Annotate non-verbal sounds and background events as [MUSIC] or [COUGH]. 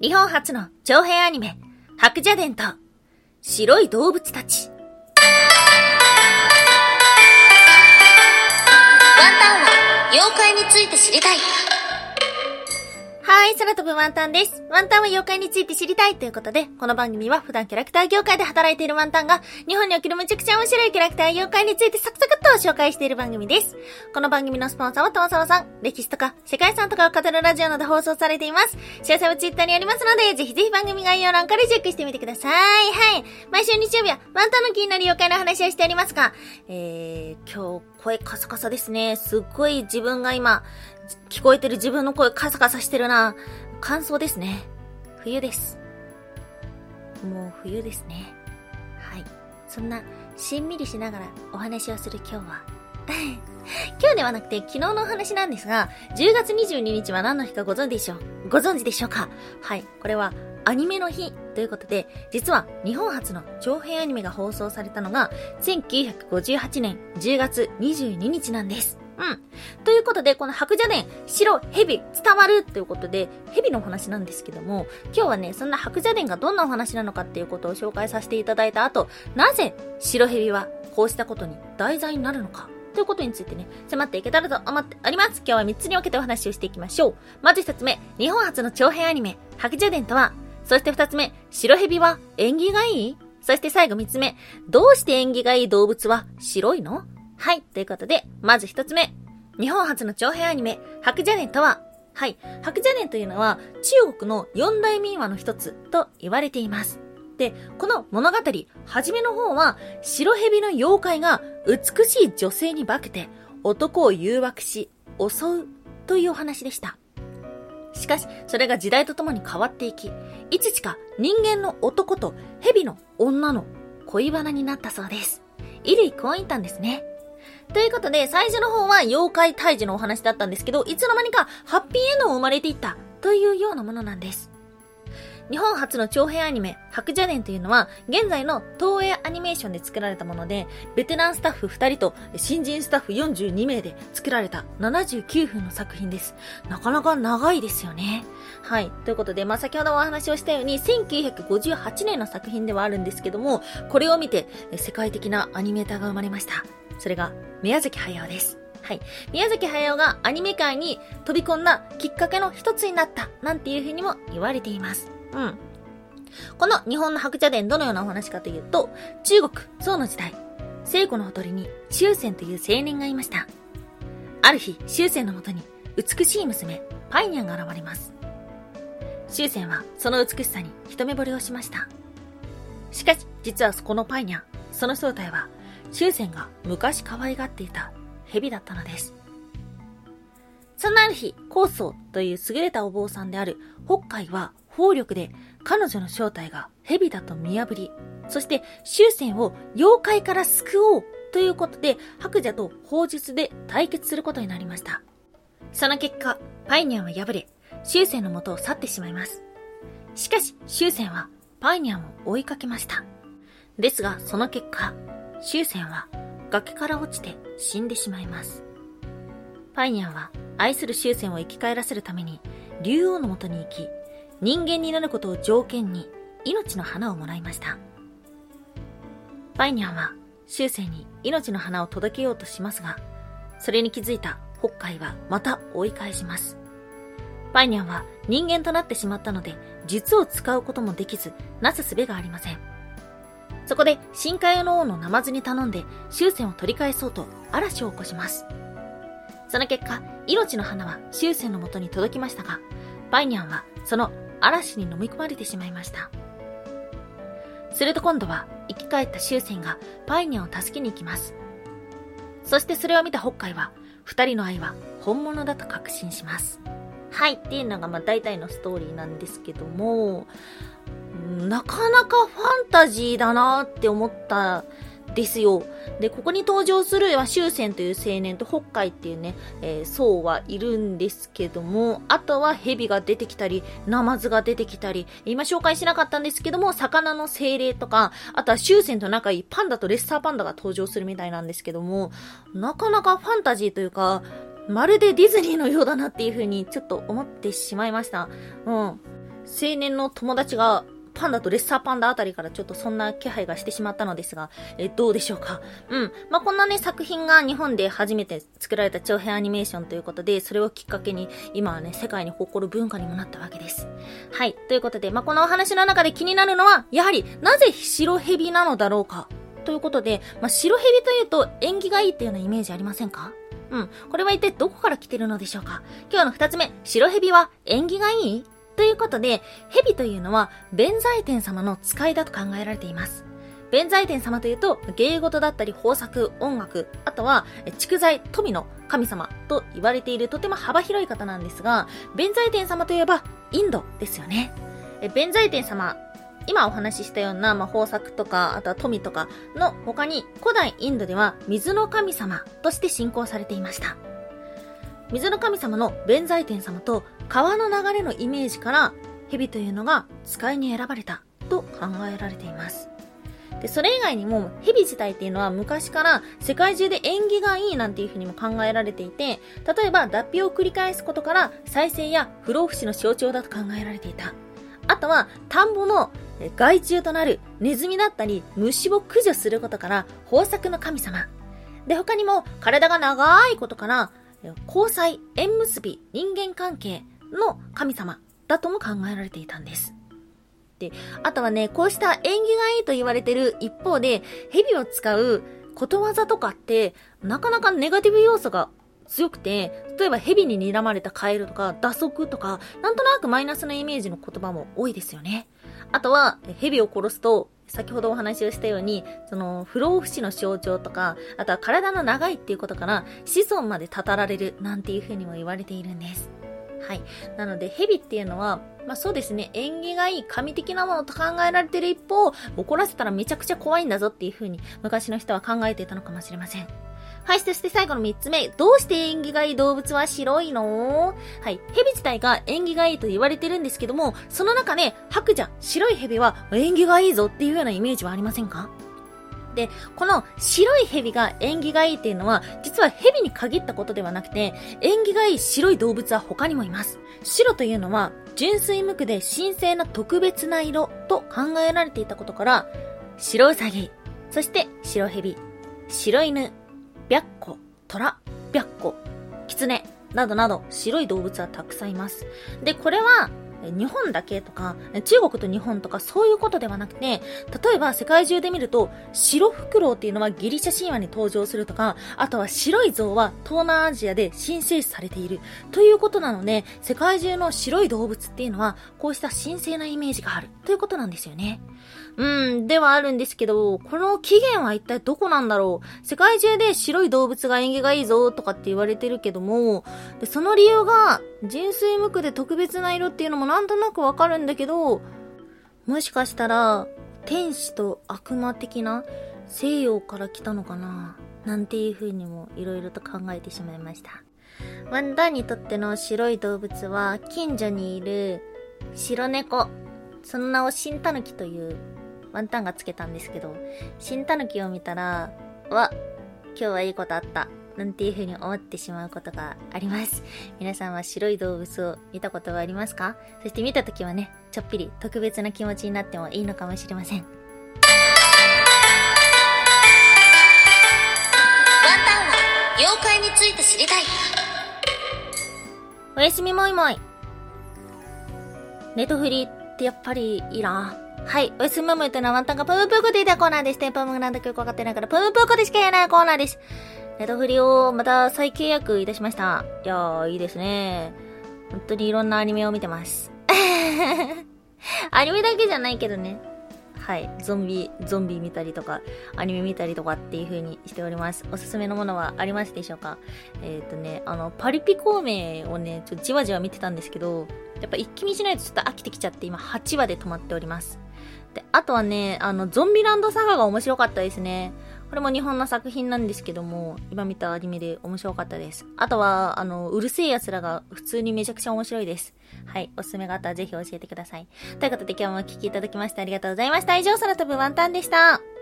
日本初の長編アニメ、白蛇伝と白い動物たち。ワンタンは妖怪について知りたい。はい、空飛ぶワンタンです。ワンタンは妖怪について知りたいということで、この番組は普段キャラクター業界で働いているワンタンが、日本におけるめちゃくちゃ面白いキャラクター妖怪についてサクサクっと紹介している番組です。この番組のスポンサーはともさまさん、歴史とか世界遺産とかを語るラジオなど放送されています。詳細はツイッターにありますので、ぜひぜひ番組概要欄からチェックしてみてください。はい。毎週日曜日はワンタンの気になる妖怪の話をしておりますが、えー、今日声カサカサですね。すっごい自分が今、聞こえてる自分の声カサカサしてるな。乾燥ですね。冬です。もう冬ですね。はい。そんな、しんみりしながらお話をする今日は [LAUGHS] 今日ではなくて昨日のお話なんですが、10月22日は何の日かご存知でしょう？ご存知でしょうか？はい。これはアニメの日ということで、実は日本初の長編アニメが放送されたのが1958年10月22日なんです。うん。ということで、この白蛇伝、白、蛇、伝わるということで、蛇のお話なんですけども、今日はね、そんな白蛇伝がどんなお話なのかっていうことを紹介させていただいた後、なぜ白蛇はこうしたことに題材になるのか、ということについてね、迫っていけたらと思っております。今日は3つに分けてお話をしていきましょう。まず1つ目、日本初の長編アニメ、白蛇伝とは、そして2つ目、白蛇は縁起がいいそして最後3つ目、どうして縁起がいい動物は白いの？はい。ということで、まず一つ目。日本初の長編アニメ、白蛇伝とは、はい。白蛇伝というのは、中国の四大民話の一つと言われています。で、この物語、はじめの方は、白蛇の妖怪が美しい女性に化けて、男を誘惑し、襲うというお話でした。しかし、それが時代とともに変わっていき、いつしか人間の男と蛇の女の恋バナになったそうです。衣類婚姻たんですね。ということで、最初の方は妖怪退治のお話だったんですけど、いつの間にかハッピーエンドを生まれていったというようなものなんです。日本初の長編アニメ、白蛇伝というのは、現在の東映アニメーションで作られたもので、ベテランスタッフ2人と新人スタッフ42名で作られた79分の作品です。なかなか長いですよね。はい。ということで、まあ、先ほどお話をしたように、1958年の作品ではあるんですけども、これを見て、世界的なアニメーターが生まれました。それが、宮崎駿です。はい。宮崎駿がアニメ界に飛び込んだきっかけの一つになった、なんていう風にも言われています。うん。この日本の白茶伝どのようなお話かというと、中国、宋の時代、聖子のほとりに終戦という青年がいました。ある日、終戦のもとに美しい娘、パイニャンが現れます。終戦はその美しさに一目惚れをしました。しかし、実はそこのパイニャン、その正体は終戦が昔可愛がっていた蛇だったのです。そんなある日、高僧という優れたお坊さんである北海は法力で彼女の正体が蛇だと見破り、そして終戦を妖怪から救おうということで白蛇と法術で対決することになりました。その結果、パイニャンは敗れ、終戦の元を去ってしまいます。しかし、終戦はパイニャンを追いかけました。ですが、その結果、終戦は崖から落ちて死んでしまいます。パイニャンは愛する終戦を生き返らせるために竜王のもとに行き、人間になることを条件に命の花をもらいました。パイニャンは終戦に命の花を届けようとしますが、それに気づいた北海はまた追い返します。パイニャンは人間となってしまったので、術を使うこともできず、なすすべがありません。そこで深海の王のナマズに頼んで終戦を取り返そうと嵐を起こします。その結果、命の花は終戦のもとに届きましたが、パイニャンはその嵐に飲み込まれてしまいました。すると今度は生き返った終戦がパイニャンを助けに行きます。そしてそれを見た北海は、二人の愛は本物だと確信します。はいっていうのがまあ大体のストーリーなんですけども、なかなかファンタジーだなって思ったですよ。で、ここに登場するは終戦という青年と北海っていうね、えー、僧はいるんですけども、あとは蛇が出てきたり、ナマズが出てきたり、今紹介しなかったんですけども、魚の精霊とか、あとは終戦と仲いいパンダとレッサーパンダが登場するみたいなんですけども、なかなかファンタジーというか、まるでディズニーのようだなっていう風にちょっと思ってしまいました。うん。青年の友達がパンダとレッサーパンダあたりからちょっとそんな気配がしてしまったのですが、えどうでしょうか？うん。まあ、こんなね、作品が日本で初めて作られた長編アニメーションということで、それをきっかけに、今はね、世界に誇る文化にもなったわけです。はい。ということで、まあ、このお話の中で気になるのは、やはり、なぜ白蛇なのだろうか？ということで、まあ、白蛇というと縁起がいいっていうようなイメージありませんか？うん。これは一体どこから来てるのでしょうか？今日の二つ目、白蛇は縁起がいい？ということで、蛇というのは弁財天様の使いだと考えられています。弁財天様というと、芸事だったり豊作、音楽、あとは、蓄財、富の神様と言われているとても幅広い方なんですが、弁財天様といえば、インドですよね。弁財天様、今お話ししたような、まあ、豊作とか、あとは富とかの他に、古代インドでは水の神様として信仰されていました。水の神様の弁財天様と川の流れのイメージから蛇というのが使いに選ばれたと考えられています。で、それ以外にも蛇自体っていうのは昔から世界中で縁起がいいなんていうふうにも考えられていて、例えば脱皮を繰り返すことから再生や不老不死の象徴だと考えられていた。あとは田んぼの害虫となるネズミだったり虫を駆除することから豊作の神様。で、他にも体が長いことから交際、縁結び、人間関係の神様だとも考えられていたんです。で、あとはね、こうした縁起がいいと言われてる一方で、蛇を使うことわざとかって、なかなかネガティブ要素が強くて、例えば蛇に睨まれたカエルとか、打足とか、なんとなくマイナスなイメージの言葉も多いですよね。あとは、蛇を殺すと、先ほどお話をしたように、その、不老不死の象徴とか、あとは体の長いっていうことから、子孫まで語られる、なんていうふうにも言われているんです。はい。なので、蛇っていうのは、まあそうですね、縁起がいい神的なものと考えられている一方、怒らせたらめちゃくちゃ怖いんだぞっていうふうに、昔の人は考えていたのかもしれません。はい、そして最後の3つ目。どうして縁起がいい動物は白いの？はい、蛇自体が縁起がいいと言われてるんですけども、その中で、白蛇、白い蛇は縁起がいいぞっていうようなイメージはありませんか？で、この白い蛇が縁起がいいっていうのは、実は蛇に限ったことではなくて、縁起がいい白い動物は他にもいます。白というのは、純粋無垢で神聖な特別な色と考えられていたことから、白ウサギ、そして白蛇、白犬、白虎、虎、白虎、狐などなど白い動物はたくさんいます。で、これは日本だけとか、中国と日本とかそういうことではなくて、例えば世界中で見ると、白フクロウっていうのはギリシャ神話に登場するとか、あとは白い像は東南アジアで神聖視されているということなので、世界中の白い動物っていうのは、こうした神聖なイメージがあるということなんですよね。うん、ではあるんですけど、この起源は一体どこなんだろう？世界中で白い動物が縁起がいいぞとかって言われてるけども、でその理由が純粋無垢で特別な色っていうのもなんとなくわかるんだけど、もしかしたら天使と悪魔的な西洋から来たのかななんていう風にも色々と考えてしまいました。ワンダにとっての白い動物は近所にいる白猫。その名を新タヌキというワンタンがつけたんですけど、新タヌキを見たら、わ、今日はいいことあった。なんていう風に思ってしまうことがあります。皆さんは白い動物を見たことはありますか？そして見た時はね、ちょっぴり特別な気持ちになってもいいのかもしれません。ワンタンは妖怪について知りたい。おやすみもいもい。ネトフリってやっぱりいいな。はい。おやすみママというのはワンタンがぷむぷくでいたコーナーです。テンポムなんだかよくわかってないから、ぷむぷくでしか言えないコーナーです。ネタフリをまた再契約いたしました。いやー、いいですね。本当にいろんなアニメを見てます。[LAUGHS] アニメだけじゃないけどね。はい。ゾンビ、ゾンビ見たりとか、アニメ見たりとかっていう風にしております。おすすめのものはありますでしょうか？えっ、ー、とね、あの、パリピ孔明をね、ちょっとじわじわ見てたんですけど、やっぱ一気見しないとちょっと飽きてきちゃって今8話で止まっております。で、あとはね、あの、ゾンビランドサガが面白かったですね。これも日本の作品なんですけども、今見たアニメで面白かったです。あとは、あの、うるせえ奴らが普通にめちゃくちゃ面白いです。はい。おすすめがあったらぜひ教えてください。ということで今日もお聴きいただきましてありがとうございました。以上、空飛ぶワンタンでした。